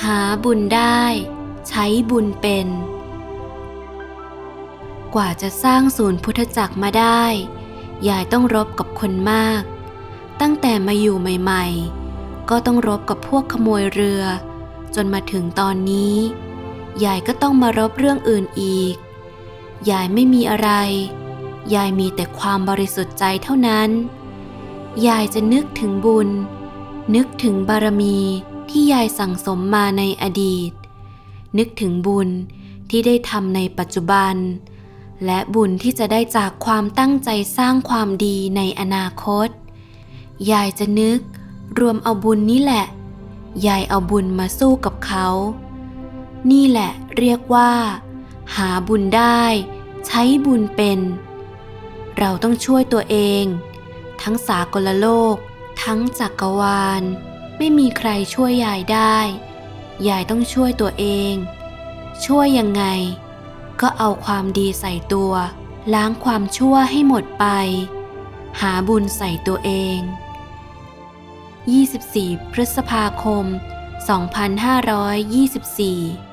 หาบุญได้ ใช้บุญเป็น กว่าจะสร้างศูนย์พุทธจักรมาได้ ยายต้องรบกับคนมาก ตั้งแต่มาอยู่ใหม่ ๆ ก็ต้องรบกับพวกขโมยเรือ จนมาถึงตอนนี้ ยายก็ต้องมารบเรื่องอื่นอีก ยายไม่มีอะไร ยายมีแต่ความบริสุทธิ์ใจเท่านั้น ยายจะนึกถึงบุญ นึกถึงบารมี ที่ยายสั่งสมมาในอดีต นึกถึงบุญที่ได้ทำในปัจจุบัน และบุญที่จะได้จากความตั้งใจสร้างความดีในอนาคต ยายจะนึกรวมเอาบุญนี่แหละ ยายเอาบุญมาสู้กับเขา นี่แหละเรียกว่า หาบุญได้ ใช้บุญเป็น เราต้องช่วยตัวเอง ทั้งสากลโลก ทั้งจักรวาล ไม่มีใครช่วยยายได้ ยายต้องช่วยตัวเอง ช่วยยังไง ก็เอาความดีใส่ตัว ล้างความชั่วให้หมดไป หาบุญใส่ตัวเอง 24 พฤษภาคม 2524